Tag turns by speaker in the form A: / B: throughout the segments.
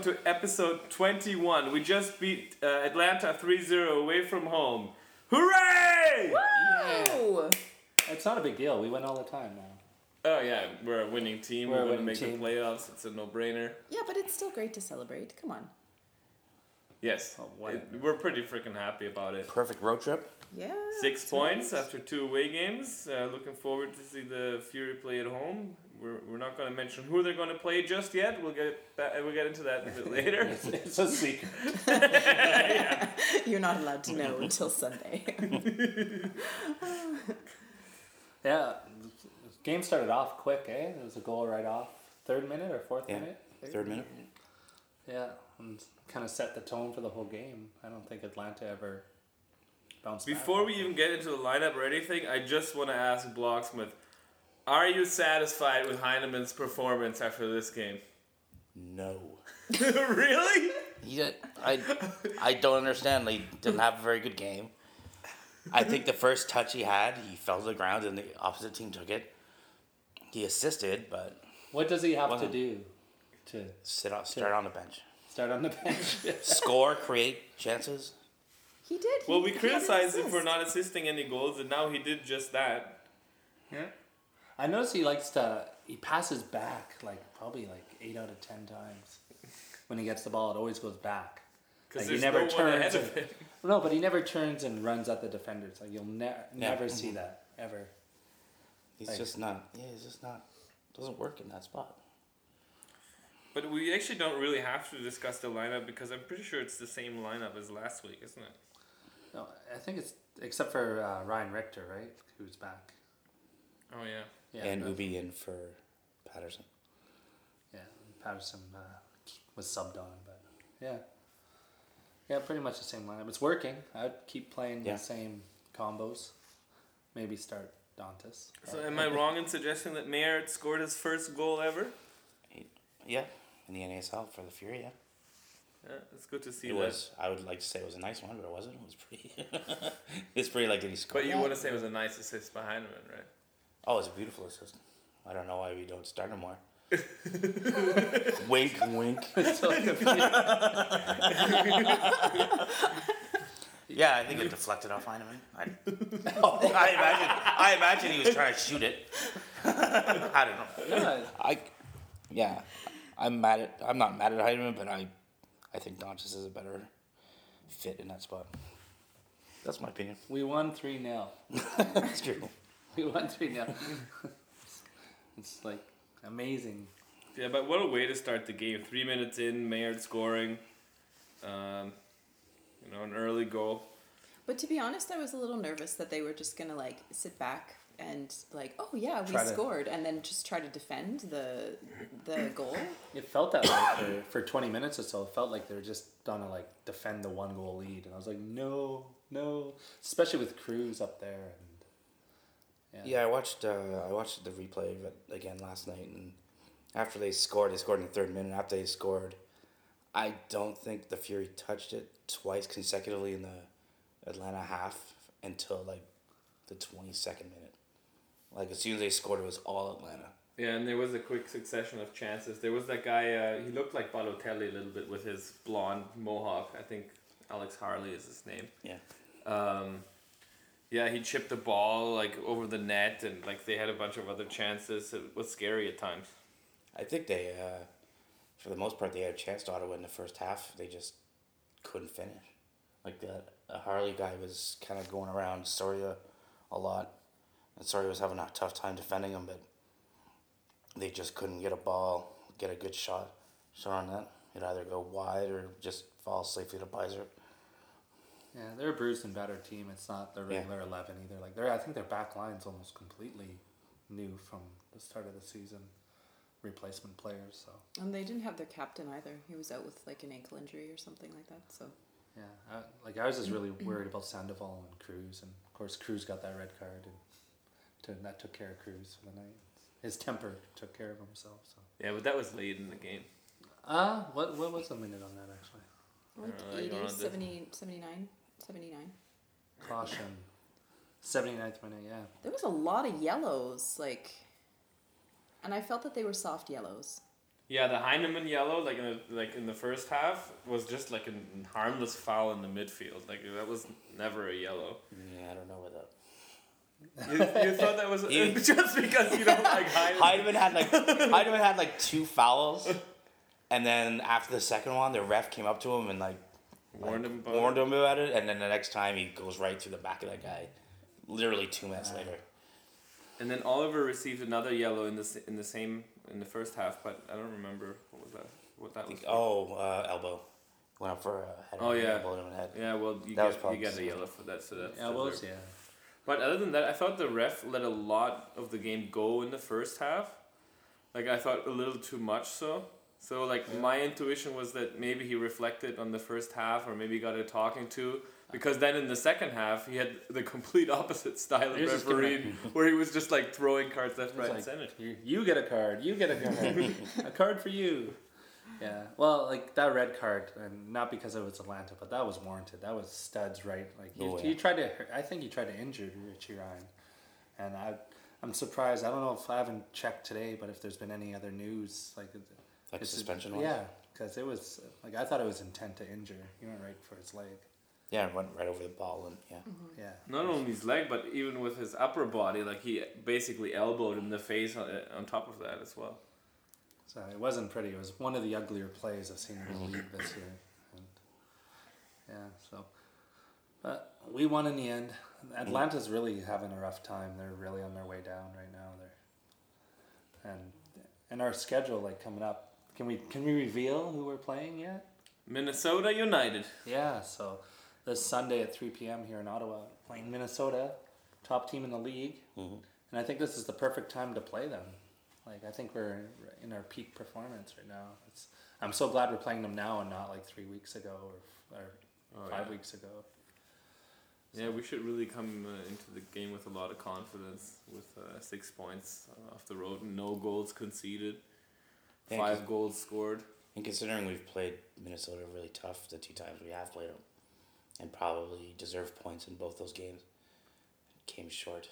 A: welcome to episode 21. We just beat uh, Atlanta 3 0 away from home. Hooray!
B: Woo!
C: It's not a big deal. We win all the time now.
A: Oh, yeah, we're a winning team.
C: We're a
A: We're, going to
C: winning
A: make
C: team.
A: the playoffs. It's a no brainer.
B: Yeah, but it's still great to celebrate. Come on.
A: Yes,
C: Oh,
A: it- we're pretty freaking happy about it.
D: Perfect road trip.
B: Yeah.
A: Six points
B: nice.
A: after two away games. Uh, looking forward to see the Fury play at home. We're, we're not going to mention who they're going to play just yet. We'll get back, we'll get into that a bit later.
C: It's, it's a secret.
B: You're not allowed to know until Sunday.
C: Yeah, game started off quick, eh? It was a goal right off third minute or fourth
D: Yeah,
C: minute.
D: Third minute.
C: Yeah, and kind of set the tone for the whole game. I don't think Atlanta ever bounced back.
A: Before we even get into the lineup or anything, I just want to ask Blocksmith, are you satisfied with Heinemann's performance after this game?
D: No.
A: really?
D: He did, I I don't understand. He didn't have a very good game. I think the first touch he had, he fell to the ground and the opposite team took it. He assisted, but
C: What does he have to do to
D: sit off, start on the bench,
C: start on the bench?
D: score, create chances.
B: he did.
A: Well,
B: he-
A: we
B: he had an
A: criticized him for not assisting any goals, and now he did just that.
C: yeah. I notice he likes to. He passes back like probably like eight out of ten times. When he gets the ball, it always goes back.
A: Because
C: Like, he
A: there's
C: never
A: no one ahead
C: turns
A: of
C: and- No, but he never turns and runs at the defenders. Like you'll ne-
D: Yeah.
C: never mm-hmm. see that ever.
D: He's
C: Like-
D: just not. Yeah, he's just not. Doesn't work in that spot.
A: But we actually don't really have to discuss the lineup because I'm pretty sure it's the same lineup as last week, isn't it?
C: No, I think it's except for uh, Ryan Richter, right? Who's back?
A: Oh, yeah.
C: Yeah,
D: and
C: no,
D: Ubi in for Paterson.
C: yeah. Paterson uh, was subbed on, but yeah, yeah, pretty much the same lineup. It's working. I'd keep playing
D: Yeah.
C: the same combos. Maybe start Dantas.
A: So am I wrong in suggesting that Mayer scored his first goal ever?
D: Yeah, in the NASL for the Fury. Yeah,
A: Yeah, it's good to see
D: it
A: that.
D: was. I would like to say it was a nice one, but it wasn't. It was pretty. it's pretty like did he score?
A: But you
D: that?
A: want to say it was a nice assist behind him, right?
D: Oh, it's a beautiful assist. I don't know why we don't start him more. wink, wink. Yeah, I think it deflected off Heinemann. I, oh, I imagine. I imagine he was trying to shoot it. I don't know. I, yeah, I'm mad at. I'm not mad at Heinemann, but I, I think Doncic is a better fit in that spot. That's my opinion.
C: we won three 0
D: That's true.
C: We won three 0 It's like amazing.
A: Yeah, but what a way to start the game. Three minutes in, Maynard scoring. Um, you know, an early goal.
B: But to be honest, I was a little nervous that they were just gonna like sit back and like, oh yeah, we
C: Try to-
B: scored, and then just try to defend the the goal.
C: It felt that way for, for 20 minutes or so. It felt like they were just gonna like defend the one goal lead, and I was like, no, no. Especially with Cruz up there, and
D: Yeah, I watched. Uh, I watched the replay of it again last night, and after they scored, they scored in the third minute. After they scored, I don't think the Fury touched it twice consecutively in the Atlanta half until like the twenty second minute. Like as soon as they scored, it was all Atlanta.
A: Yeah, and there was a quick succession of chances. There was that guy, uh, he looked like Balotelli a little bit with his blonde mohawk. I think Alex Harley is his name.
D: Yeah.
A: Um, yeah, he chipped the ball like over the net, and like they had a bunch of other chances. It was scary at times.
D: I think they, uh, for the most part, they had a chance to auto in the first half. They just couldn't finish. Like uh, that the Harley guy was kind of going around Soria a lot, and Soria was having a tough time defending him, but they just couldn't get a ball, get a good shot, shot on that. It either go wide or just fall safely to Peiser.
C: Yeah, they're a bruised and battered team. It's not the
D: Yeah.
C: regular eleven either. Like they're, I think their back line's almost completely new from the start of the season. Replacement players, so
B: And they didn't have their captain either. He was out with like an ankle injury or something like that. So
C: yeah. I, like I was just really worried about Sandoval and Cruz, and of course Cruz got that red card, and to, that took care of Cruz for the night. His temper took care of himself. So,
A: Yeah, but that was late in the game.
C: uh what what was the minute on that actually?
B: like
A: Uh,
B: 80, 70, 79, 79.
C: Caution, 79th minute. Yeah.
B: There was a lot of yellows, like, and I felt that they were soft yellows.
A: Yeah, the Heinemann yellow, like in the, like in the first half, was just like a harmless foul in the midfield. Like that was never a yellow.
D: Yeah, I don't know what that.
A: You, you thought that was
D: You-
A: just because you don't like Heinemann.
D: Heidemann had like Heinemann had like two fouls, and then after the second one, the ref came up to him and like
A: Warned
D: like,
A: him about
D: warned
A: it.
D: him about it, and then the next time he goes right through the back of that guy, literally two minutes later.
A: And then Oliver received another yellow in the in the same in the first half, but I don't remember what was that. What that
D: I
A: was.
D: think, oh, uh, elbow went up for a head.
A: Oh, yeah.
D: Elbow him in the head.
A: Yeah, well, you
D: That
A: get you
D: probably
A: get a
D: the-
A: yellow for that, so that's
C: Elbows. Yeah.
A: But other than that, I thought the ref let a lot of the game go in the first half. Like I thought a little too much so. So like
C: Yeah.
A: my intuition was that maybe he reflected on the first half or maybe got a talking to because then in the second half he had the complete opposite style of
C: He was
A: refereeing where he was just like throwing cards left, right,
C: like,
A: and center.
C: You, you get a card. You get a card. a card for you. Yeah. Well, like that red card, and not because it was Atlanta, but that was warranted. That was studs right. Like he,
D: Oh, yeah.
C: he tried to. I think he tried to injure Richie Ryan, and I. I'm surprised. I don't know if I haven't checked today, but if there's been any other news, like
D: Like
C: it's-
D: suspension wise?
C: Yeah, because it was like I thought it was intent to injure. He went right for his leg.
D: Yeah, it went right over the ball and yeah. Mm-hmm.
C: Yeah.
A: Not only his leg, but even with his upper body, like he basically elbowed him in the face on, on top of that as well.
C: So it wasn't pretty. It was one of the uglier plays I've seen in the league this year. Mm-hmm. And yeah, so but we won in the end. Atlanta's really having a rough time. They're really on their way down right now. They're and and our schedule like coming up. Can we can we reveal who we're playing yet?
A: Minnesota United.
C: Yeah, so this Sunday at three p.m. here in Ottawa, playing Minnesota, top team in the league,
D: Mhm.
C: and I think this is the perfect time to play them. Like I think we're in our peak performance right now. It's I'm so glad we're playing them now and not like three weeks ago or or
A: Oh,
C: five
A: yeah.
C: weeks ago.
A: Yeah, we should really come uh, into the game with a lot of confidence, with uh, six points uh, off the road, no goals conceded,
D: Yeah,
A: five
D: 'cause-
A: goals scored.
D: And considering we've played Minnesota really tough the two times we have played them, and probably deserved points in both those games, came short.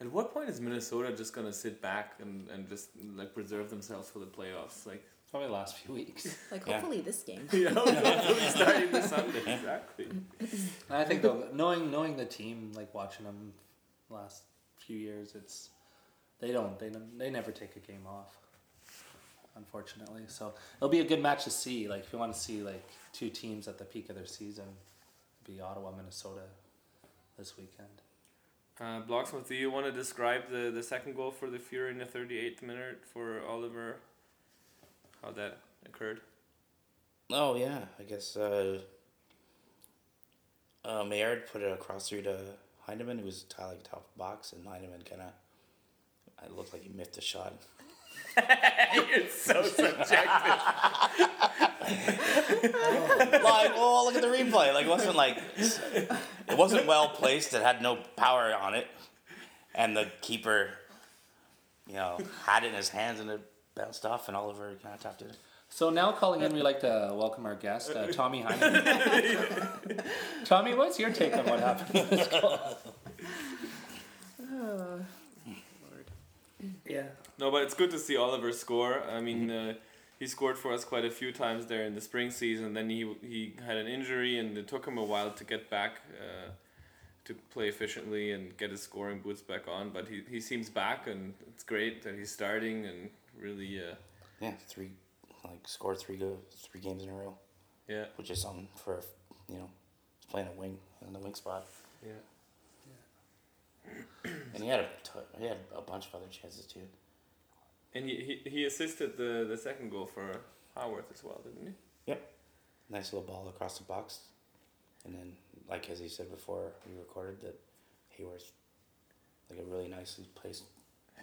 A: At what point is Minnesota just gonna sit back and, and just like preserve themselves for the playoffs? Like,
C: Probably the last few weeks.
B: Like
D: Yeah.
B: hopefully this game.
A: you know, hopefully starting this Sunday. Exactly.
C: And I think though, knowing knowing the team, like watching them last few years, it's they don't they don't, they never take a game off. Unfortunately, so it'll be a good match to see. Like if you want to see like two teams at the peak of their season, it'll be Ottawa, Minnesota, this weekend.
A: Uh, Blocksmith, do you want to describe the, the second goal for the Fury in the 38th minute for Oliver? How that occurred?
D: Oh yeah, I guess uh, uh, Maillard put it across through to Heinemann, who was tiling top of the box, and Heinemann kind of, it looked like he miffed a shot.
A: You're so subjective.
D: like, oh, look at the replay. Like, it wasn't like it wasn't well placed. It had no power on it, and the keeper, you know, had it in his hands and it bounced off, and Oliver kind of tapped it.
C: So now calling in, we'd like to welcome our guest, uh, Tommy Hyman. Tommy, what's your take on what happened? with this goal?
B: Oh.
C: yeah.
A: No, but it's good to see Oliver score. I mean, uh, he scored for us quite a few times there in the spring season. Then he he had an injury, and it took him a while to get back uh, to play efficiently and get his scoring boots back on. But he, he seems back, and it's great that he's starting and really, uh,
D: Yeah, three, like scored three go three games in a row,
A: yeah,
D: which is something for you know, playing a wing in the wing spot,
A: yeah.
D: and he had a t- he had a bunch of other chances too.
A: And he, he, he assisted the, the second goal for Haworth as well, didn't he? Yep.
D: Nice little ball across the box, and then like as he said before we recorded that Haworth, like a really nicely placed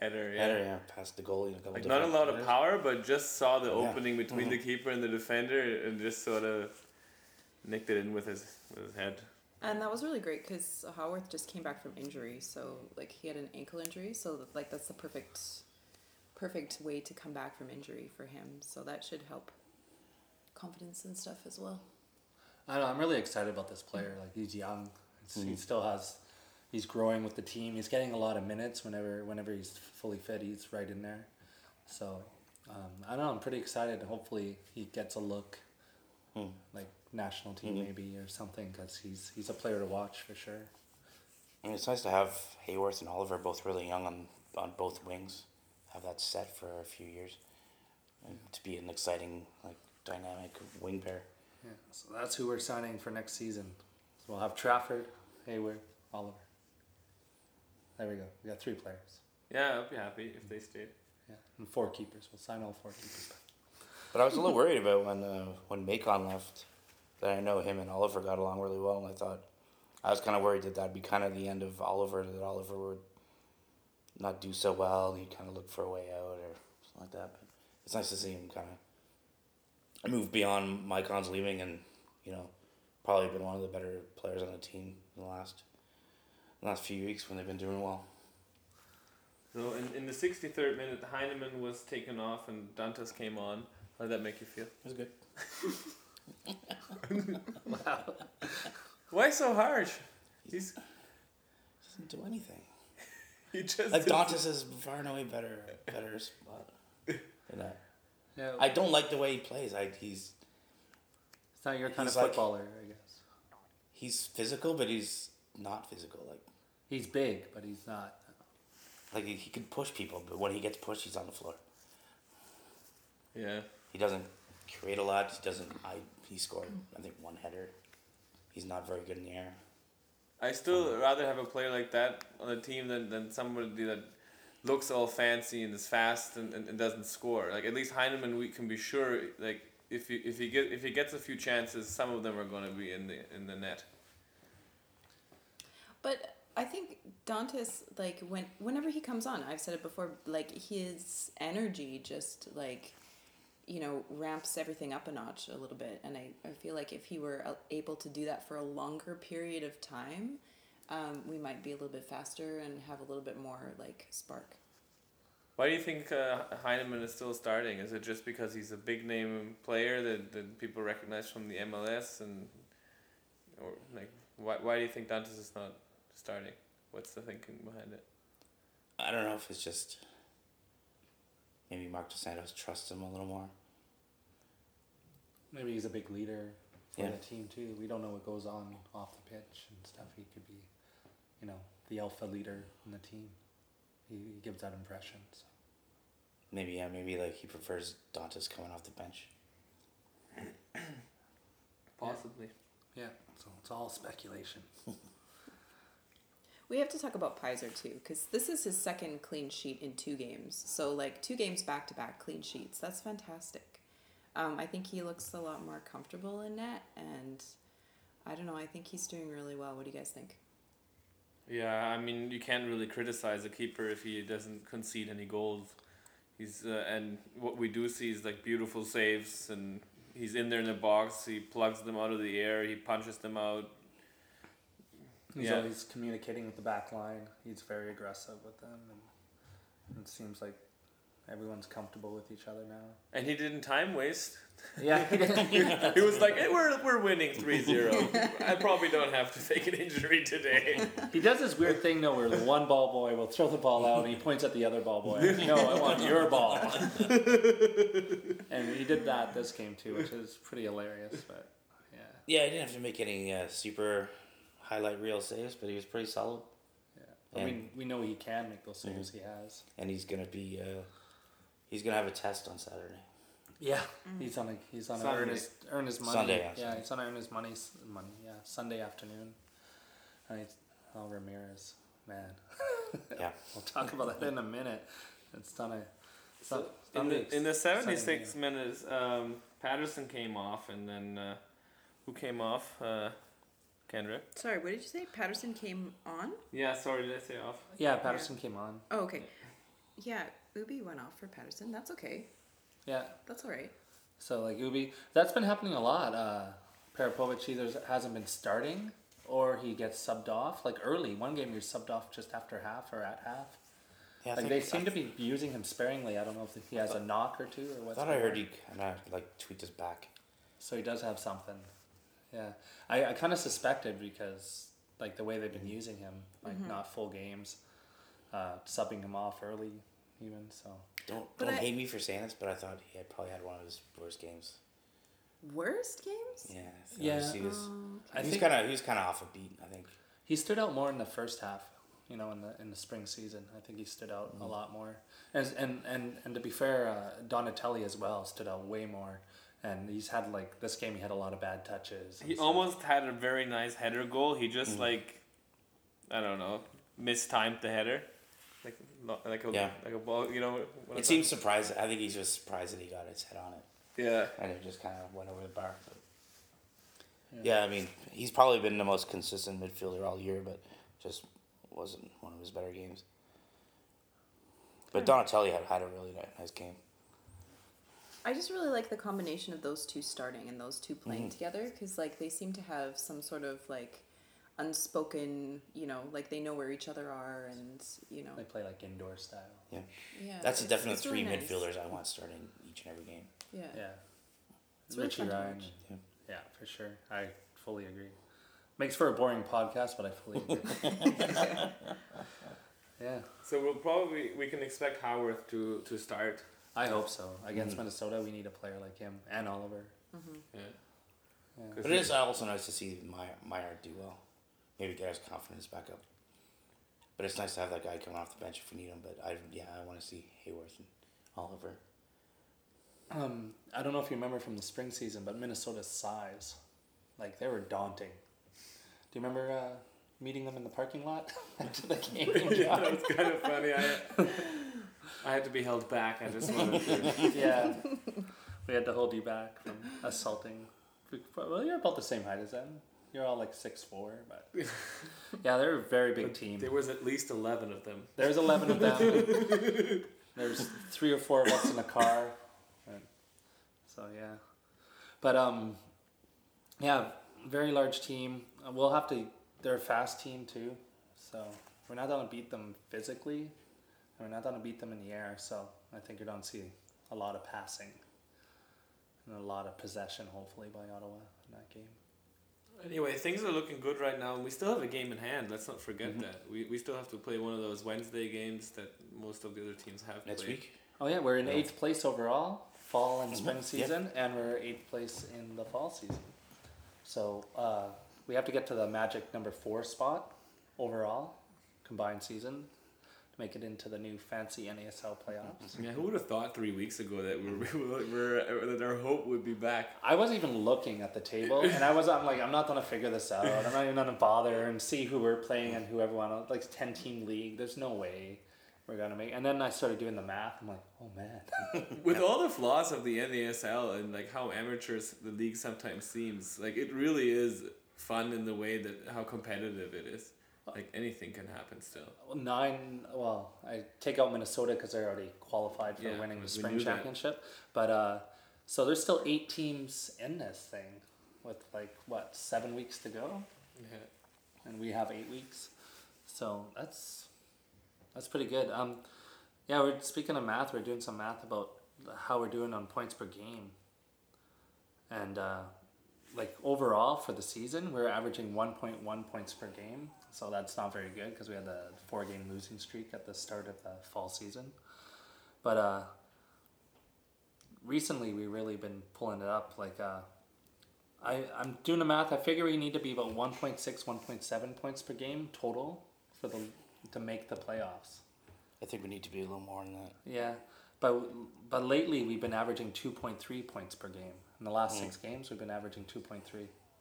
A: Header, yeah.
D: header, yeah, past the goalie. in a couple
A: Like not a
D: different
A: lot of power, but just saw the
D: Yeah.
A: opening between
D: Mhm.
A: the keeper and the defender, and just sort of nicked it in with his with his head.
B: And that was really great because Haworth just came back from injury, so like he had an ankle injury, so like that's the perfect, perfect way to come back from injury for him. So that should help confidence and stuff as well.
C: I know, I'm really excited about this player. Like he's young. It's, He
D: Mhm.
C: still has. He's growing with the team. He's getting a lot of minutes whenever whenever he's fully fit. He's right in there. So um, I don't know. I'm pretty excited. Hopefully he gets a look,
D: Hmm.
C: like national team
D: Mhm.
C: maybe or something, because he's he's a player to watch for sure.
D: I mean, it's nice to have Haworth and Oliver both really young on on both wings, have that set for a few years, and to be an exciting like dynamic wing pair.
C: Yeah. So that's who we're signing for next season. So we'll have Trafford, Hayward, Oliver. There we go. We got three players.
A: Yeah, I'd be happy if they stayed.
C: Yeah, and four keepers. We'll sign all four keepers.
D: But I was a little worried about when uh, when Macon left. That I know him and Oliver got along really well, and I thought I was kind of worried that that'd be kind of the end of Oliver. That Oliver would not do so well. and He'd kind of look for a way out or something like that. But it's nice to see him kind of move beyond Mycon's leaving, and you know, probably been one of the better players on the team in the last the last few weeks when they've been doing well.
A: So in, in the 63rd minute, Heinemann was taken off and Dantas came on. How did that make you feel?
D: It was good. wow.
A: Why so harsh? He's
D: Doesn't do anything.
A: He just
D: Like Dantas is far and away better better spot than that.
C: Yeah,
D: I don't like the way he plays. I he's
C: it's not your kind
D: he's
C: of
D: like-
C: footballer, I guess.
D: he's physical, but he's not physical. Like
C: He's big, but he's not.
D: like he, he can push people, but when he gets pushed, he's on the floor.
A: yeah.
D: He doesn't create a lot. He doesn't. I he scored I think one header. He's not very good in the air.
A: I still um, rather have a player like that on a team than, than somebody that looks all fancy and is fast and, and, and doesn't score. Like at least Heinemann, we can be sure like if he if he get if he gets a few chances, some of them are going to be in the in the net.
B: But I think Dantas, like when whenever he comes on, I've said it before, like his energy just like, you know, ramps everything up a notch a little bit, and I, I feel like if he were uh, able to do that for a longer period of time, um, we might be a little bit faster and have a little bit more like spark.
A: Why do you think uh, Heinemann is still starting? Is it just because he's a big name player that, that people recognize from the MLS and or like why why do you think Dantas is not starting? What's the thinking behind it?
D: I don't know if it's just maybe Marc Dos Santos trusts him a little more.
C: Maybe he's a big leader for
D: Yeah.
C: the team too. We don't know what goes on off the pitch and stuff. He could be, you know, the alpha leader in the team. He, he gives that impression. So.
D: Maybe yeah, maybe like he prefers Dantas coming off the bench.
A: Possibly.
C: Yeah, so it's all speculation.
B: We have to talk about Peiser too, because this is his second clean sheet in two games. So like two games back to back clean sheets. That's fantastic. Um, I think he looks a lot more comfortable in net, and I don't know. I think he's doing really well. What do you guys think?
A: Yeah, I mean you can't really criticize a keeper if he doesn't concede any goals. He's uh, and what we do see is like beautiful saves and he's in there in the box. He plugs them out of the air. He punches them out.
C: He's
A: Yeah.
C: always communicating with the back line. He's very aggressive with them, and it seems like everyone's comfortable with each other now.
A: And he didn't time waste.
C: Yeah, he didn't.
A: He was like, hey, "We're we're winning 3-0. I probably don't have to fake an injury today."
C: He does this weird thing though, where the one ball boy will throw the ball out, and he points at the other ball boy. No, I want your ball. and he did that this game too, which is pretty hilarious. But yeah,
D: Yeah, he didn't have to make any uh, super highlight reel saves, but he was pretty solid.
C: yeah. I mean, we know he can make those saves. He has.
D: And he's gonna be uh, he's gonna have a test on Saturday.
C: Yeah, he's on a he's on a
A: Sunday.
C: earn his earn his money.
D: Sunday, yeah,
C: yeah, he's on a earn his money money. Yeah, Sunday afternoon. And it's oh Ramirez, man.
D: Yeah.
C: we'll talk about that in a minute. It's done a. It's
A: So
C: done,
A: in the in the seventy six minutes, um, Paterson came off, and then uh, who came off? Uh, Kendra.
B: Sorry, what did you say? Paterson came on?
A: Yeah, sorry, did I say off?
C: Yeah, Paterson came on.
B: Oh, okay. Yeah, Ubi went off for Paterson. That's okay.
C: Yeah,
B: That's all right.
C: so like Ubi, that's been happening a lot. Uh, Parapovic either hasn't been starting or he gets subbed off. Like early, one game he was subbed off just after half or at half.
D: Yeah, I
C: like they seem
D: I
C: to be using him sparingly. I don't know if he has a knock or two or
D: what.
C: I
D: thought I heard he kind of like tweet us back.
C: So he does have something. Yeah, I, I kind of suspected because like the way they've been using him, like not full games, uh, subbing him off early, even so.
D: Don't
B: But
D: don't
B: I-
D: hate me for saying this, but I thought he had probably had one of his worst games.
B: Worst games?
D: Yeah. I thought
C: Yeah.
D: He was,
C: I
D: he was
C: think
D: kind of he was kind of off a beat. I think.
C: he stood out more in the first half. You know, in the in the spring season, I think he stood out a lot more. As and and and to be fair, uh, Donatelli as well stood out way more. And he's had like this game, he had a lot of bad touches.
A: He
C: stuff.
A: almost had a very nice header goal. He just mm. like, I don't know, mistimed the header, like like a
D: Yeah.
A: like a ball. You know. what
D: It seems surprised. I think he's just surprised that he got his head on it,
A: Yeah.
D: and it just kind of went over the bar. But
C: Yeah.
D: yeah. I mean, he's probably been the most consistent midfielder all year, but just wasn't one of his better games. But Donatelli had, had a really nice game.
B: I just really like the combination of those two starting and those two playing
D: Mhm.
B: together because like they seem to have some sort of like unspoken, you know, like they know where each other are and you know,
C: They play like indoor style.
B: yeah. yeah.
D: That's a
B: it's-
D: definite
B: it's
D: three
B: really nice.
D: midfielders I want starting each and every game.
B: Yeah.
C: Yeah.
B: It's
C: Richie
B: fun to
C: Ryan.
D: Yeah.
C: Yeah, for sure. I fully agree. Makes for a boring podcast, but I fully agree. yeah,
A: So we'll probably we can expect Haworth to to start.
C: I hope so. Against
D: Mhm.
C: Minnesota, we need a player like him and Oliver.
A: Yeah.
C: Yeah.
D: But it is also nice to see Meyer, Meyer do well. Maybe get his confidence back up. But it's nice to have that guy coming off the bench if we need him. But I yeah, I want to see Haworth and Oliver.
C: Um, I don't know if you remember from the spring season, but Minnesota's size, like they were daunting. Do you remember uh, meeting them in the parking lot after the game?
A: yeah, that was kind of funny. I I had to be held back. I just wanted to.
C: yeah, we had to hold you back from assaulting. Well, you're about the same height as them. You're all like six four, but yeah, they're a very big team.
A: There was at least eleven of them.
C: There's eleven of them. There's three or four of us in a car. And so yeah, but um, yeah, very large team. Uh, We'll have to. They're a fast team too, so we're not gonna beat them physically, and we're not gonna beat them in the air. So I think you're gonna see a lot of passing and a lot of possession, hopefully by Ottawa in that game.
A: Anyway, things are looking good right now, and we still have a game in hand. Let's not forget
D: Mhm.
A: that. We, we still have to play one of those Wednesday games that most of the other teams have
D: Next
A: played.
D: week?
C: Oh yeah, we're in
D: Yeah.
C: eighth place overall, fall and
D: Mhm.
C: spring
D: Yeah.
C: season, and we're eighth place in the fall season. So uh, we have to get to the magic number four spot overall, combined season, to make it into the new fancy NASL playoffs.
A: Yeah, who would have thought three weeks ago that we were, we were that our hope would be back?
C: I wasn't even looking at the table, and I was I'm like I'm not gonna figure this out. I'm not even gonna bother and see who we're playing and who everyone else. Like ten team league, there's no way we're gonna make. And then I started doing the math. I'm like, oh man.
A: With all the flaws of the NASL and like how amateurs the league sometimes seems, like it really is fun in the way that how competitive it is. Like anything can happen still.
C: nine well i take out minnesota because they're already qualified for
A: Yeah,
C: winning the spring
A: knew that.
C: championship but uh so there's still eight teams in this thing with like what seven weeks to go
A: Yeah.
C: and we have eight weeks so that's that's pretty good um yeah we're speaking of math we're doing some math about how we're doing on points per game and uh like overall for the season we're averaging 1.1 points per game so that's not very good because we had the four game losing streak at the start of the fall season but uh recently we really been pulling it up like uh I, I'm doing the math. I figure we need to be about 1.6, 1.7 points per game total for the to make the playoffs.
D: I think we need to be a little more than that.
C: Yeah, but but lately we've been averaging 2.3 points per game. In the last
D: Mm.
C: six games, we've been averaging 2.3.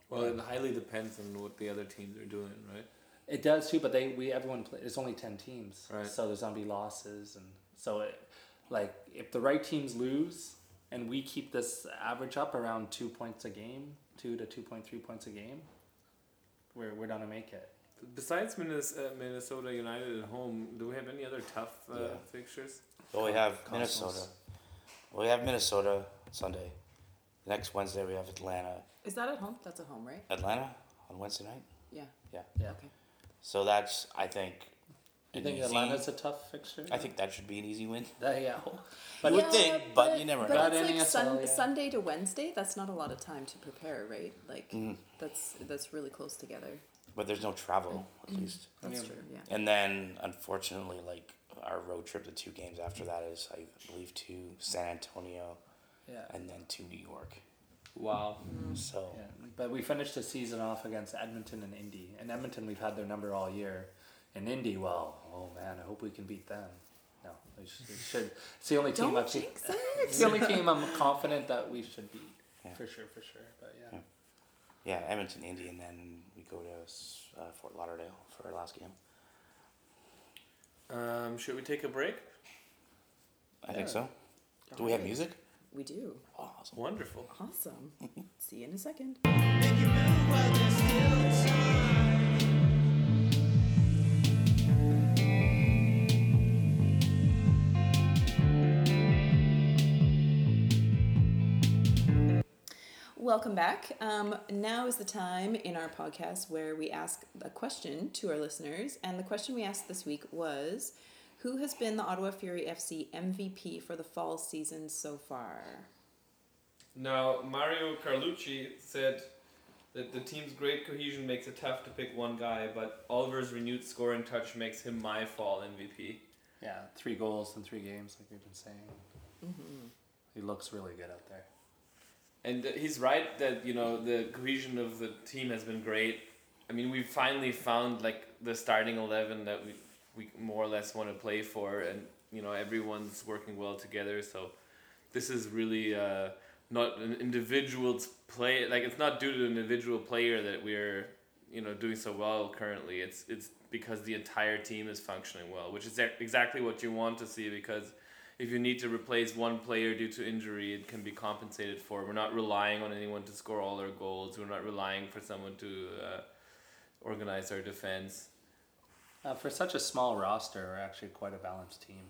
A: Well, it highly depends on what the other teams are doing, right?
C: It does too, but they we everyone play. It's only ten teams,
A: Right.
C: so there's gonna be losses, and so it, like if the right teams lose and we keep this average up around two points a game, two to two point three points a game, we're we're gonna make it.
A: Besides Minnesota, Minnesota United at home, do we have any other tough uh,
D: Yeah.
A: fixtures?
D: Well, we have
C: Cosmos.
D: Minnesota. Well, we have Minnesota Sunday. Next Wednesday we have Atlanta.
B: Is that at home? That's at home, right?
D: Atlanta on Wednesday night.
B: Yeah.
C: Yeah. Yeah.
B: Okay.
D: So that's I think.
C: You think
D: easy-
C: Atlanta's a tough fixture?
D: I think that should be an easy win.
C: That, yeah.
D: You
C: But
D: would think, but you never
B: but
D: know.
C: Not
B: it's like sun,
C: yeah.
B: Sunday to Wednesday. That's not a lot of time to prepare, right? Like
D: Mhm.
B: that's that's really close together.
D: But there's no travel at least.
B: That's
C: Yeah.
B: true. Yeah.
D: And then unfortunately, like our road trip, the two games after that is I believe to San Antonio
C: yeah.
D: and then to New York.
A: Wow.
D: So
C: Yeah, but we finished the season off against Edmonton and Indy. And Edmonton, we've had their number all year. And Indy, well, oh man, I hope we can beat them. No, we should. We should. It's the only team.
B: Don't
C: I feel-
B: jinx
C: It's
B: it.
C: the only team I'm confident that we should beat.
D: Yeah.
C: For sure, for sure. But yeah.
D: yeah, Edmonton, Indy, and then we go to uh, Fort Lauderdale for our last game.
A: Um, should we take a break?
D: I think so. Do we have music?
B: We do.
D: Awesome.
A: Wonderful.
B: Awesome. See you in a second. Welcome back. Um, now is the time in our podcast where we ask a question to our listeners. And the question we asked this week was Who has been the Ottawa Fury FC MVP for the fall season so far?
A: Now, Mario Carlucci said that the team's great cohesion makes it tough to pick one guy, but Oliver's renewed scoring touch makes him my fall MVP.
C: Yeah, three goals in three games, like we've been saying.
B: Mm-hmm.
C: He looks really good out there.
A: And he's right that, you know, the cohesion of the team has been great. I mean, we've finally found, like, the starting 11 that we, we more or less want to play for, and, you know, everyone's working well together, so this is really uh, not an individual's play, like, it's not due to an individual player that we're, you know, doing so well currently. It's, it's because the entire team is functioning well, which is exactly what you want to see because if you need to replace one player due to injury, it can be compensated for. We're not relying on anyone to score all our goals. We're not relying for someone to uh, organize our defense.
C: Uh, for such a small roster, we're actually quite a balanced team.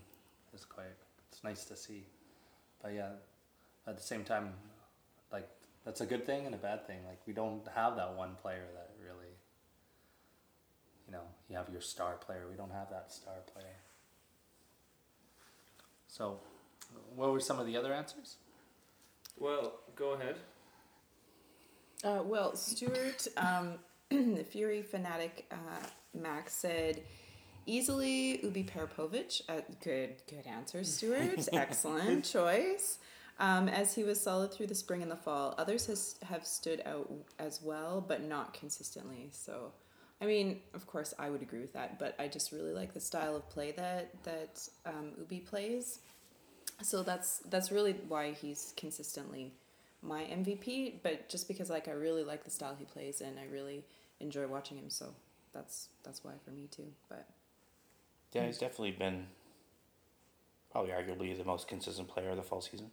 C: It's quite. It's nice to see. But yeah, at the same time, like that's a good thing and a bad thing. Like we don't have that one player that really. You know, you have your star player. We don't have that star player. So, what were some of the other answers?
A: Well, go ahead.
B: Uh, well, Stuart, um, the Fury fanatic uh, Max said easily Ubi Parapovic. Uh, good, good answer, Stuart. Excellent choice. Um, as he was solid through the spring and the fall, others has have stood out as well, but not consistently. So, I mean, of course, I would agree with that, but I just really like the style of play that that um, Ubi plays. So that's that's really why he's consistently my MVP, but just because like I really like the style he plays and I really enjoy watching him, so that's that's why for me too. But
D: Yeah, he's definitely been probably arguably the most consistent player of the fall season.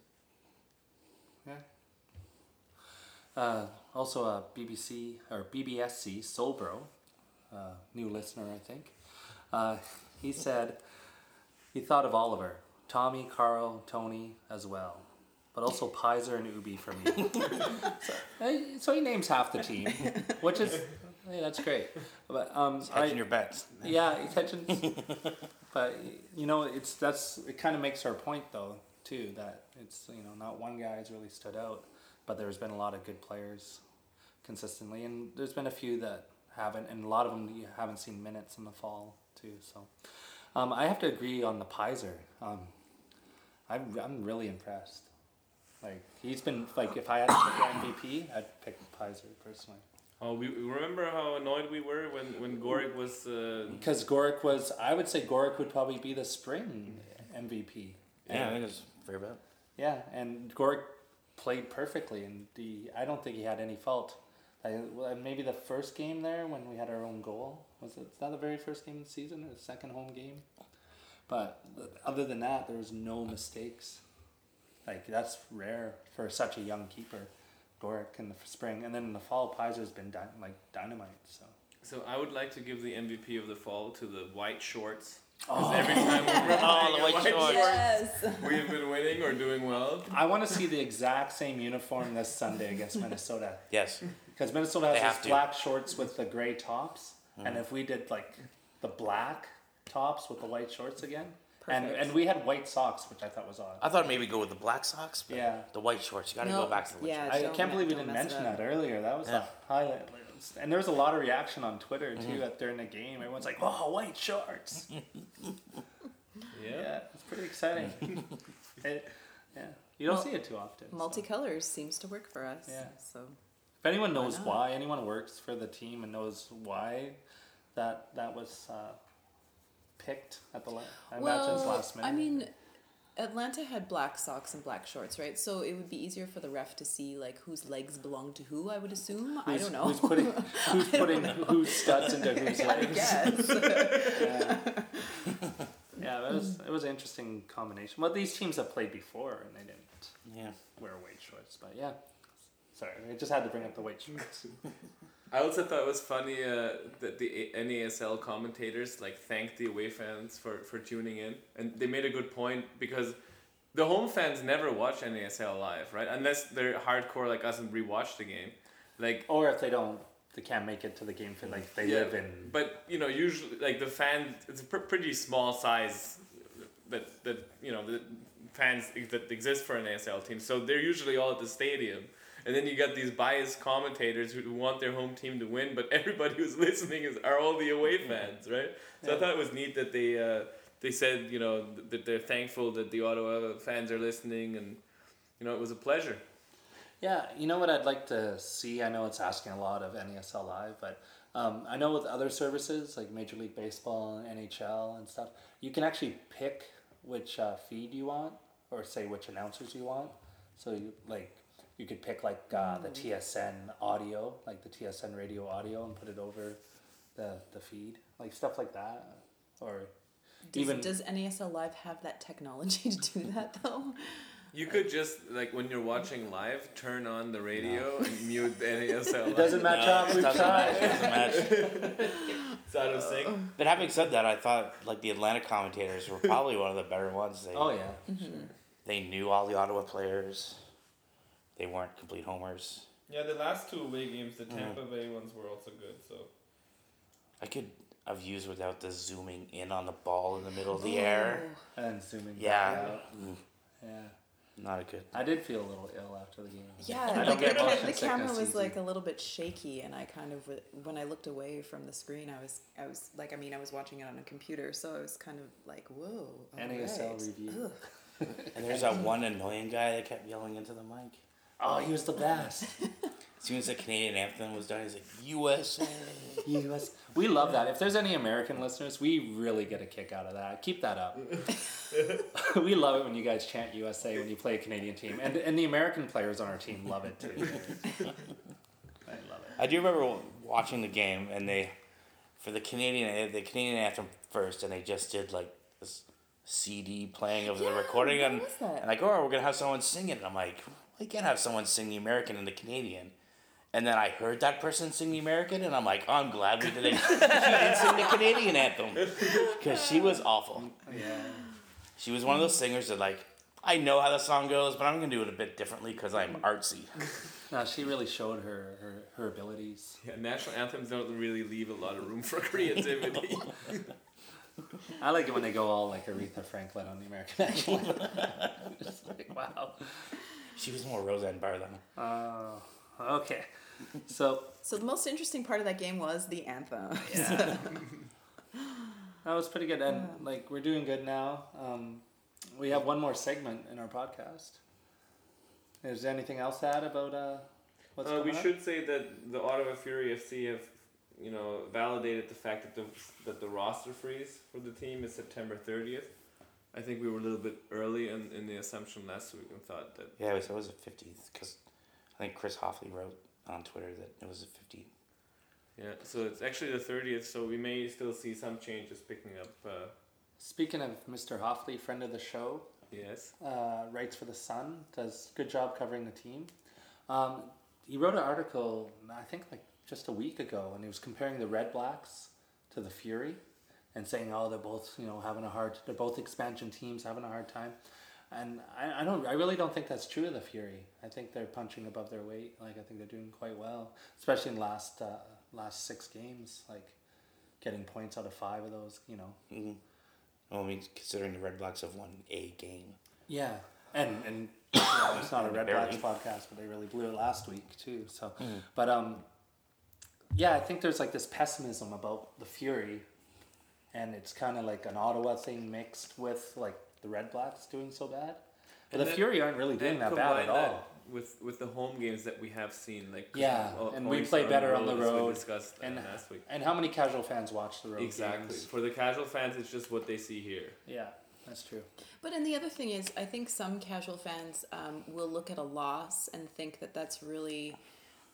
C: Yeah. Uh, also, a BBC or BBSC Solbro, uh, new listener, I think. Uh, he said he thought of Oliver, Tommy, Carl, Tony as well, but also Peiser and Ubi for me. so, uh, so he names half the team, which is hey, that's great. But um,
D: He's
C: I,
D: your bets.
C: yeah, attention. but you know, it's that's it. Kind of makes our point though too that it's you know not one guy has really stood out, but there's been a lot of good players consistently, and there's been a few that haven't, and a lot of them you haven't seen minutes in the fall too. So um, I have to agree on the Peiser. Um, I'm I'm really impressed. Like he's been like if I had to pick MVP, I'd pick Peiser personally.
A: Oh, we we remember how annoyed we were when when Gorick was. Uh,
C: Because Gorick was, I would say Gorick would probably be the spring MVP.
D: Yeah, I think it's fair bet.
C: Yeah, and Gorick played perfectly, and the I don't think he had any fault. I, maybe the first game there when we had our own goal was it that the very first game of the season, or the second home game. But other than that, there was no mistakes. Like that's rare for such a young keeper. Gorick in the spring, and then in the fall, Peiser's been dy- like dynamite. So
A: So I would like to give the MVP of the fall to the white shorts. Oh. 'Cause
C: Oh.
A: every time we're
D: Oh, the
A: wearing
D: white shorts.
B: Yes.
A: we've been winning or doing well.
C: I want to see the exact same uniform this Sunday against Minnesota
D: Yes.
C: because Minnesota has
D: have
C: those black shorts with the gray tops, and mm-hmm. if we did like the black tops with the white shorts again, and
B: Perfect.
C: and we had white socks, which I thought was odd.
D: I thought maybe go with the black socks, but
C: Yeah.
D: the white shorts. You got to
B: No,
D: go back to the white
B: yeah.
D: shorts.
C: I can't
B: me-
C: believe we didn't mention that earlier. That was
D: Yeah.
C: a highlight. And there was a lot of reaction on Twitter too at during the game. Everyone's like, "Oh, white shorts!" yeah, it's pretty exciting. It- yeah, you don't
B: Well,
C: see it too often. so.
B: Multicolors seems to work for us.
C: Yeah.
B: So
C: If anyone knows
B: not?
C: why, anyone works for the team and knows why that that was uh, picked at the la- I imagine last minute.
B: I mean, Atlanta had black socks and black shorts, right? So it would be easier for the ref to see like whose legs belong to who. I would assume. I don't know.
C: who's putting who's putting whose studs into whose legs?
B: I guess.
C: Yeah. yeah, it was it was an interesting combination. Well, these teams have played before and they didn't
D: Yeah.
C: wear white shorts, but yeah. Sorry, I just had to bring up the white shorts.
A: I also thought it was funny uh, that the NASL commentators like thanked the away fans for, for tuning in, and they made a good point because the home fans never watch NASL live, right? Unless they're hardcore like us and rewatch the game. Like
C: Or if they don't, they can't make it to the game for like they
A: Yeah,
C: live in.
A: But you know, usually like the fan, it's a pr- pretty small size that that you know the fans that exist for an ASL team. So they're usually all at the stadium. And then you got these biased commentators who want their home team to win, but everybody who's listening is are all the away fans, right? So I thought it was neat that they uh, they said you know that they're thankful that the Ottawa fans are listening, and you know it was a pleasure.
C: Yeah, you know what I'd like to see? I know it's asking a lot of NASL Live, but um, I know with other services like Major League Baseball and NHL and stuff, you can actually pick which uh, feed you want or say which announcers you want. So you like you could pick like uh, the TSN audio, like the TSN radio audio, and put it over the the feed, like stuff like that, or
B: Does,
C: even
B: does NASL Live have that technology to do that though?
A: You could just like when you're watching live, turn on the radio and mute the NASL.
C: it doesn't match
D: No,
C: up.
D: it
C: We've
D: doesn't match.
C: tried.
D: It doesn't match.
A: It's out of sync.
D: But having said that, I thought like the Atlanta commentators were probably one of the better ones. They
C: Oh yeah, sure.
D: they knew all the Ottawa players. They weren't complete homers.
A: Yeah, the last two away games, the
D: Tampa
A: Bay ones were also good. So
D: I could have used without the zooming in on the ball in the middle of the air.
C: and zooming. back
D: Yeah,
C: out.
D: Mm,
C: yeah.
D: not a good.
C: I did feel a little ill after the game.
B: Yeah,
C: I don't
B: like
C: get
B: the,
C: motion
B: the camera
C: sickness
B: was
C: easy.
B: like a little bit shaky, and I kind of when I looked away from the screen, I was I was like I mean I was watching it on a computer, so I was kind of like whoa. all
C: NASL
B: right.
C: review.
B: Ugh.
D: And there's that one annoying guy that kept yelling into the mic.
C: Oh, he was the best.
D: As soon as the Canadian anthem was done, he's like USA.
C: US. We love that. If there's any American listeners, we really get a kick out of that. Keep that up. we love it when you guys chant USA when you play a Canadian team, and and the American players on our team love it too. I love it.
D: I do remember watching the game, and they, for the Canadian, the Canadian anthem first, and they just did like this CD playing of the
B: Yeah,
D: recording,
B: what
D: and,
B: was that?
D: and like, oh, we're gonna have someone sing it. And I'm like, well, you can't have someone sing the American and the Canadian. And then I heard that person sing the American, and I'm like, oh, I'm glad we didn't. she didn't sing the Canadian anthem because she was awful.
C: Yeah.
D: She was one of those singers that like, I know how the song goes, but I'm gonna do it a bit differently because I'm artsy.
C: No, she really showed her her, her abilities.
A: yeah, national anthems don't really leave a lot of room for creativity.
C: I like it when they go all like Aretha Franklin on the American national anthem. Just like wow.
D: She was more Roseanne Barr than.
C: Oh, okay. So
B: So the most interesting part of that game was the anthem.
C: Yeah. that was pretty good, and like we're doing good now. Um, we have one more segment in our podcast. Is there anything else to add about uh, what's
A: Uh,
C: going
A: we
C: on?
A: should say that the Ottawa Fury FC have, you know, validated the fact that the that the roster freeze for the team is September thirtieth. I think we were a little bit early in, in the assumption last week and thought that
D: Yeah, it was, it was a 50th because I think Chris Hoffley wrote on Twitter that it was a 50.
A: yeah. So it's actually the thirtieth. So we may still see some changes picking up. Uh,
C: Speaking of Mr. Hoffley, friend of the show,
A: Yes.
C: uh, writes for the Sun, does good job covering the team. Um, he wrote an article, I think like just a week ago, and he was comparing the Red Blacks to the Fury, and saying, "Oh, they're both you know having a hard. They're both expansion teams having a hard time." And I, I don't I really don't think that's true of the Fury. I think they're punching above their weight. Like I think they're doing quite well, especially in last uh, last six games. Like getting points out of five of those. You know.
D: Mm-hmm. Well, I mean, considering the Redblacks have won a game.
C: Yeah, and and you know, it's not a Red. Blacks podcast, but they really blew it last week too. So, but um, yeah, I think there's like this pessimism about the Fury, and it's kind of like an Ottawa thing mixed with like the Redblacks doing so bad. But
A: And
C: the
A: then-
C: Fury aren't really doing that bad at all.
A: With with the home games that we have seen, like
C: Yeah,
A: uh,
C: and we play better on the
A: as we
C: road,
A: discussed
C: and
A: last week.
C: and how many casual fans watch the road
A: Exactly.
C: games?
A: For the casual fans, it's just what they see here.
C: Yeah, that's true.
B: But and the other thing is, I think some casual fans um, will look at a loss and think that that's really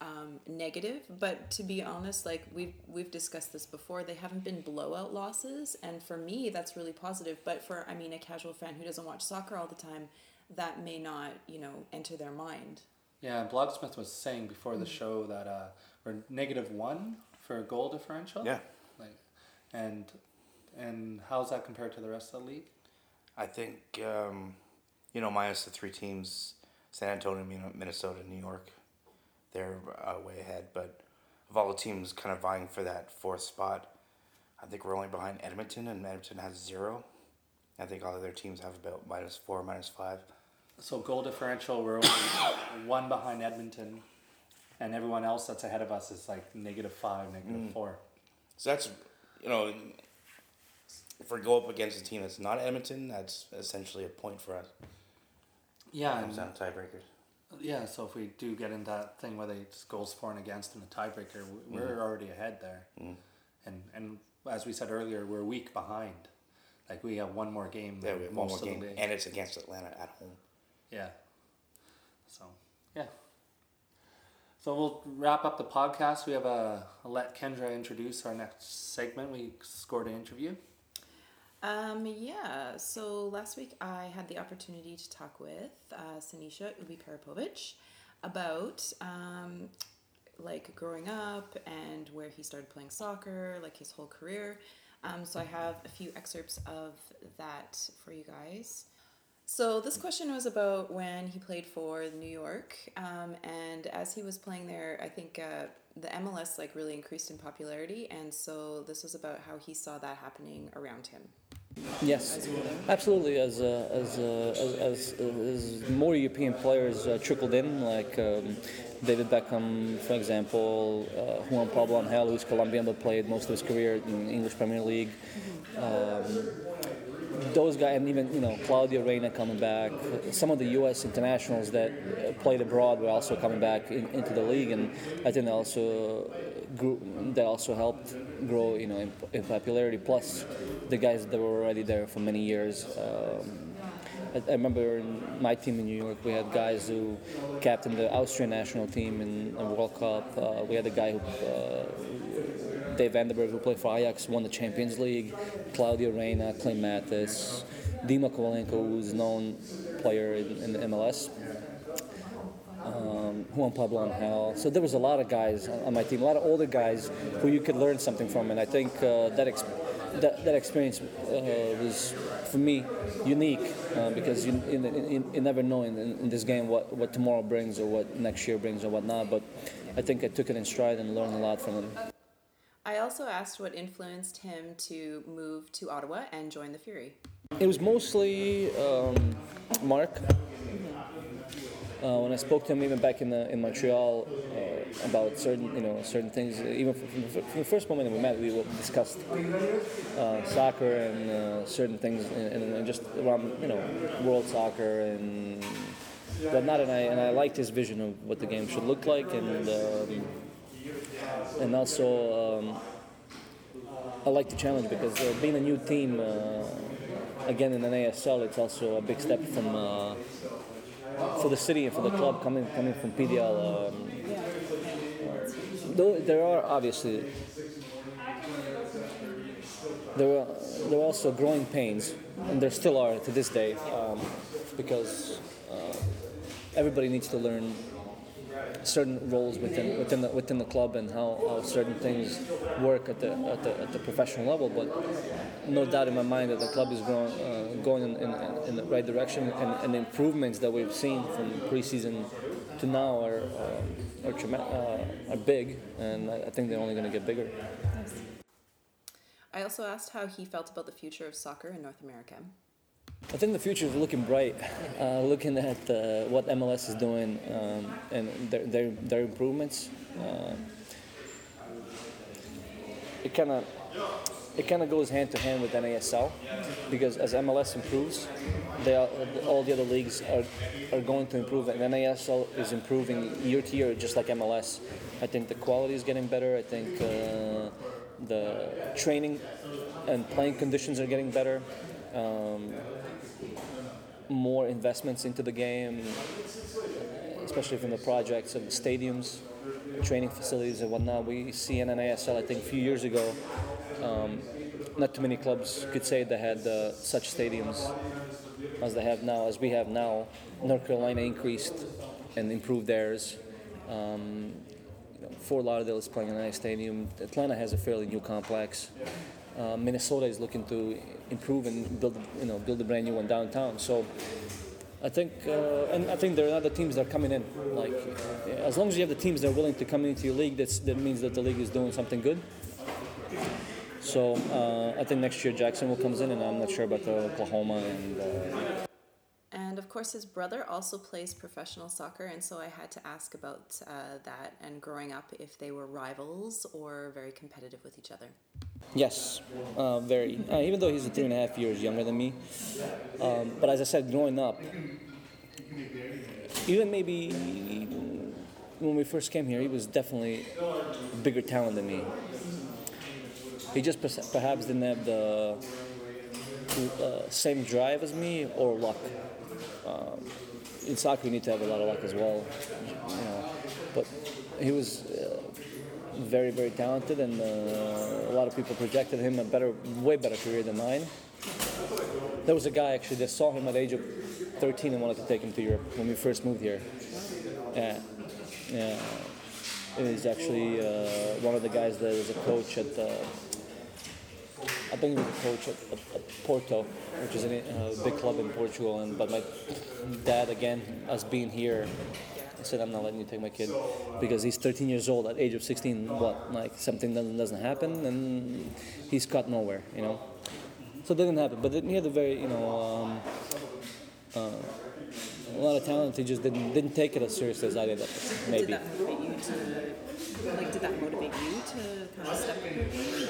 B: um, negative. But to be honest, like we've we've discussed this before, they haven't been blowout losses, and for me, that's really positive. But for I mean, a casual fan who doesn't watch soccer all the time, that may not you know enter their mind.
C: Yeah, and Blogsmith was saying before the show that uh, we're negative one for a goal differential.
D: Yeah.
C: Like, and and how's that compared to the rest of the league?
D: I think, um, you know, minus the three teams, San Antonio, Minnesota, New York, they're uh, way ahead. But of all the teams kind of vying for that fourth spot, I think we're only behind Edmonton, and Edmonton has zero. I think all other teams have about minus four, minus five.
C: So goal differential, we're only one behind Edmonton, and everyone else that's ahead of us is like negative five, negative four.
D: So that's, you know, if we go up against a team that's not Edmonton, that's essentially a point for us.
C: Yeah,
D: Comes down tiebreakers.
C: Yeah. So if we do get in that thing where they just goals for and against in the tiebreaker, we're already ahead there.
D: Mm.
C: And and as we said earlier, we're a week behind. Like we have one more game.
D: Yeah, we have one more
C: most of the
D: game, and it's against Atlanta at home.
C: Yeah. So, yeah. So we'll wrap up the podcast. We have a I'll let Kendra introduce our next segment. We scored an interview.
B: Um, yeah, so last week I had the opportunity to talk with uh, Sinisa Ubiparipovic about um, like growing up and where he started playing soccer, like his whole career. Um, so I have a few excerpts of that for you guys. So this question was about when he played for New York, um, and as he was playing there, I think uh, the MLS like really increased in popularity, and so this was about how he saw that happening around him.
E: Yes, absolutely. As uh, as, uh, as, as as more European players uh, trickled in, like um, David Beckham, for example, uh, Juan Pablo Angel, who's Colombian but played most of his career in English Premier League. Um, those guys, and even you know Claudio Reyna coming back. Some of the U.S. internationals that played abroad were also coming back in, into the league, and I think that also grew, that also helped grow you know in, in popularity. Plus, the guys that were already there for many years. Um, I, remember in my team in New York, we had guys who captained the Austrian national team in the World Cup. Uh, we had a guy who. Uh, Dave van den Bergh, who played for Ajax, won the Champions League. Claudio Reyna, Clint Mathis, Dema Kovalenko, who's a known player in, in the MLS. Um, Juan Pablo Angel. So there was a lot of guys on my team, a lot of older guys who you could learn something from, and I think uh, that, ex- that that experience uh, was for me unique uh, because you, you, you, you never know in, in this game what, what tomorrow brings or what next year brings or whatnot. But I think I took it in stride and learned a lot from him.
B: I also asked what influenced him to move to Ottawa and join the Fury.
E: It was mostly um, Marc. Uh, when I spoke to him, even back in the, in Montreal, uh, about certain you know certain things, even from, from, the, first moment that we met, we discussed uh, soccer and uh, certain things, and, and just around you know world soccer and whatnot. And I and I liked his vision of what the game should look like, and um, and also um, I like the challenge because uh, being a new team. Uh, again in an ASL, it's also a big step from uh, for the city and for the club coming coming from PDL. Um, though there are obviously there were there were also growing pains, and there still are to this day, um, because uh, everybody needs to learn certain roles within within the within the club and how, how certain things work at the, at the at the professional level. But no doubt in my mind that the club is uh, going in, in, in the right direction, and, and the improvements that we've seen from preseason to now are uh, are, uh, are big, and I think they're only going to get bigger.
B: I also asked how he felt about the future of soccer in North America.
E: I think the future is looking bright. Uh, looking at uh, what MLS is doing um, and their, their, their improvements, uh, it kind of it kind of goes hand to hand with NASL because as MLS improves, are, all the other leagues are, are going to improve, and NASL is improving year to year, just like MLS. I think the quality is getting better. I think uh, the training and playing conditions are getting better. Um, more investments into the game, especially from the projects of the stadiums, training facilities, and whatnot. We see in NASL, I think a few years ago, um, not too many clubs could say they had uh, such stadiums as they have now, as we have now. North Carolina increased and improved theirs. Um, you know, Fort Lauderdale is playing in a nice stadium. Atlanta has a fairly new complex. Uh, Minnesota is looking to improve and build, you know, build a brand new one downtown. So I think, uh, and I think there are other teams that are coming in. Like, as long as you have the teams that are willing to come into your league, that's, that means that the league is doing something good. So uh, I think next year Jacksonville comes in, and I'm not sure about the Oklahoma and. Uh,
B: And of course, his brother also plays professional soccer, and so I had to ask about uh, that and growing up if they were rivals or very competitive with each other.
E: Yes, uh, very. Uh, even though he's three and a half years younger than me, um, but as I said, growing up, even maybe when we first came here, he was definitely a bigger talent than me. He just perhaps didn't have the uh, same drive as me or luck. Um, in soccer, you need to have a lot of luck as well, you know. But he was uh, very, very talented, and uh, a lot of people projected him a better, way better career than mine. There was a guy actually that saw him at the age of 13 and wanted to take him to Europe when we first moved here. Yeah, yeah. It was actually uh, one of the guys that was a coach at the. I think he was a coach at, at, at Porto, which is a uh, big club in Portugal. And but my dad, again, us being here, I said I'm not letting you take my kid because he's 13 years old at age of 16. What like something doesn't doesn't happen and he's caught nowhere, you know. So it didn't happen. But he had a very you know. Um, uh, a lot of talent. He just didn't didn't take it as seriously as I did. Maybe.
B: Did that motivate you to, like, did that motivate you to kind of step up your game?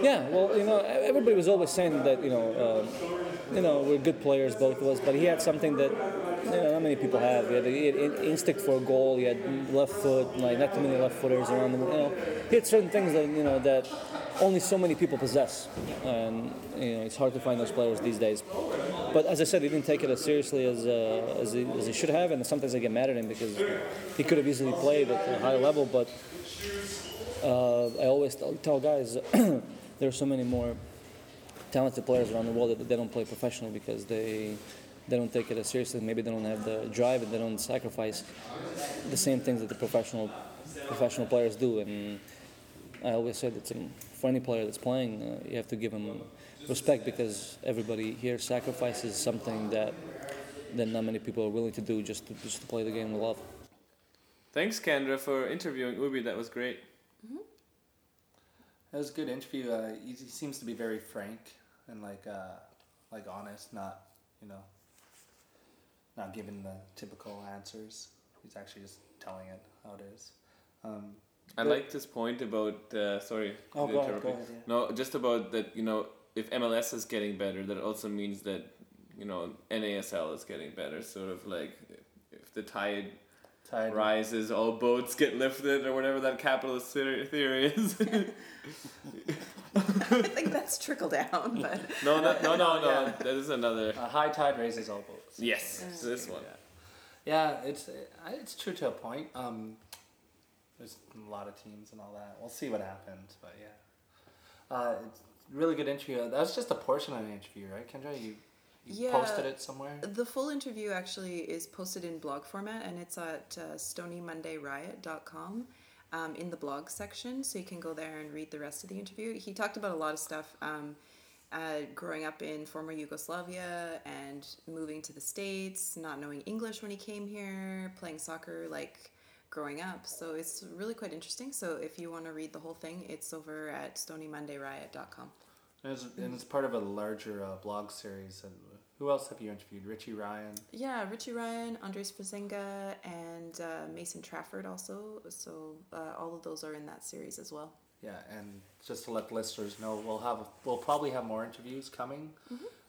E: Yeah, well, you know, everybody was always saying that, you know, um, you know, we're good players, both of us, but he had something that, you know, not many people have. He had, he instinct for a goal. He had left foot, like not too many left footers around The, You know, he had certain things that you know that only so many people possess, and you know, it's hard to find those players these days. But as I said, he didn't take it as seriously as uh, as, he, as he should have, and sometimes I get mad at him because he could have easily played at a high level, but uh, I always tell guys there are so many more talented players around the world that they don't play professionally because they they don't take it as seriously. Maybe they don't have the drive and they don't sacrifice the same things that the professional professional players do. And I always say that um, for any player that's playing, uh, you have to give them respect because everybody here sacrifices something that that not many people are willing to do just to just to play the game with love.
A: Thanks, Kendra, for interviewing Ubi. That was great.
C: It was a good interview. Uh, he, he seems to be very frank and like uh, like honest, not you know, not giving the typical answers. He's actually just telling it how it is. Um,
A: I like this point about. Uh, sorry.
C: Oh, go ahead, go ahead, yeah.
A: No, just about that. You know, if MLS is getting better, that also means that you know NASL is getting better. Sort of like if the tide
C: tied.
A: rises, all boats get lifted, or whatever that capitalist theory, theory is.
B: I think that's trickle down, but
A: no, no, no, no, no.
C: Yeah.
A: That is another.
C: A high tide raises all boats.
A: Yes, this one.
C: Yeah, it's it's true to a point. Um, there's a lot of teams and all that. We'll see what happens, but yeah. Uh, it's really good interview. That was just a portion of an interview, right, Kendra? You, you
B: Yeah.
C: posted it somewhere.
B: The full interview actually is posted in blog format and it's at uh, stonymondayriot.com um, in the blog section. So you can go there and read the rest of the interview. He talked about a lot of stuff um, uh, growing up in former Yugoslavia and moving to the States, not knowing English when he came here, playing soccer like growing up. So it's really quite interesting. So if you want to read the whole thing, it's over at stonymondayriot.com.
C: And it's, and it's part of a larger uh, blog series. And who else have you interviewed? Richie Ryan.
B: Yeah, Richie Ryan, Andres Fresenga, and uh, Mason Trafford also. So uh, all of those are in that series as well.
C: Yeah, and just to let the listeners know, we'll have we'll probably have more interviews coming.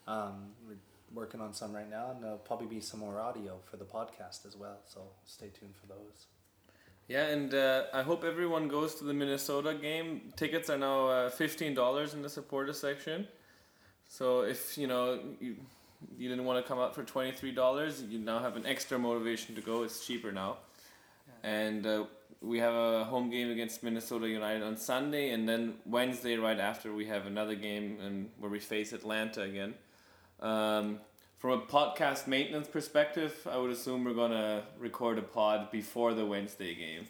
C: Um, we're working on some right now, and there'll probably be some more audio for the podcast as well. So stay tuned for those.
A: Yeah, and uh, I hope everyone goes to the Minnesota game. Tickets are now uh, fifteen dollars in the supporter section. So if you know you, you didn't want to come out for twenty three dollars, you now have an extra motivation to go. It's cheaper now, and uh, we have a home game against Minnesota United on Sunday, and then Wednesday right after we have another game and where we face Atlanta again. Um, from a podcast maintenance perspective, I would assume we're gonna record a pod before the Wednesday game.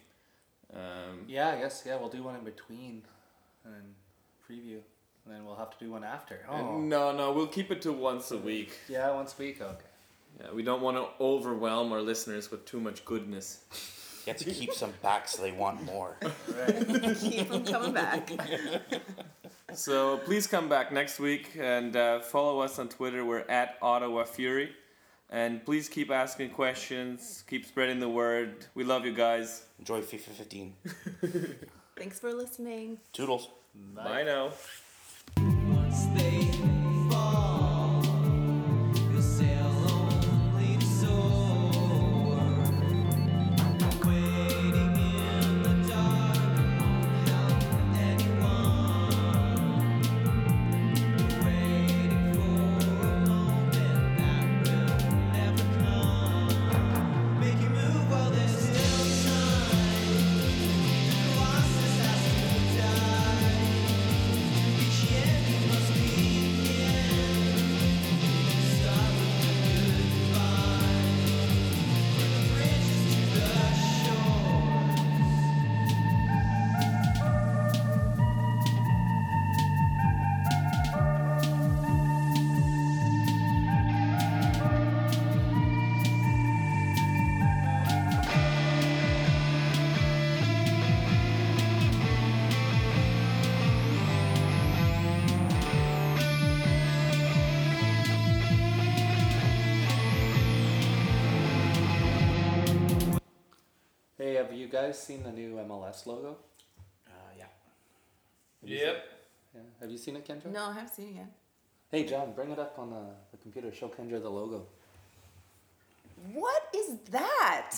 A: Um,
C: Yeah, I guess yeah, we'll do one in between, and preview, and then we'll have to do one after. Oh,
A: No, no, we'll keep it to once a week.
C: yeah, once a week. Okay.
A: Yeah, we don't want to overwhelm our listeners with too much goodness.
D: You have to keep some back so they want more.
C: Right.
B: Keep them coming back.
A: So please come back next week and uh, follow us on Twitter. We're at Ottawa Fury. And please keep asking questions, keep spreading the word. We love you guys.
D: Enjoy FIFA 15.
B: Thanks for listening.
D: Toodles.
A: Bye now.
C: Guys seen the new MLS logo?
D: Uh, yeah.
A: Yep.
C: Yeah. Have you seen it, Kendra?
B: No, I haven't seen it yet.
C: Hey, John, bring it up on the, the computer. Show Kendra the logo.
B: What is that?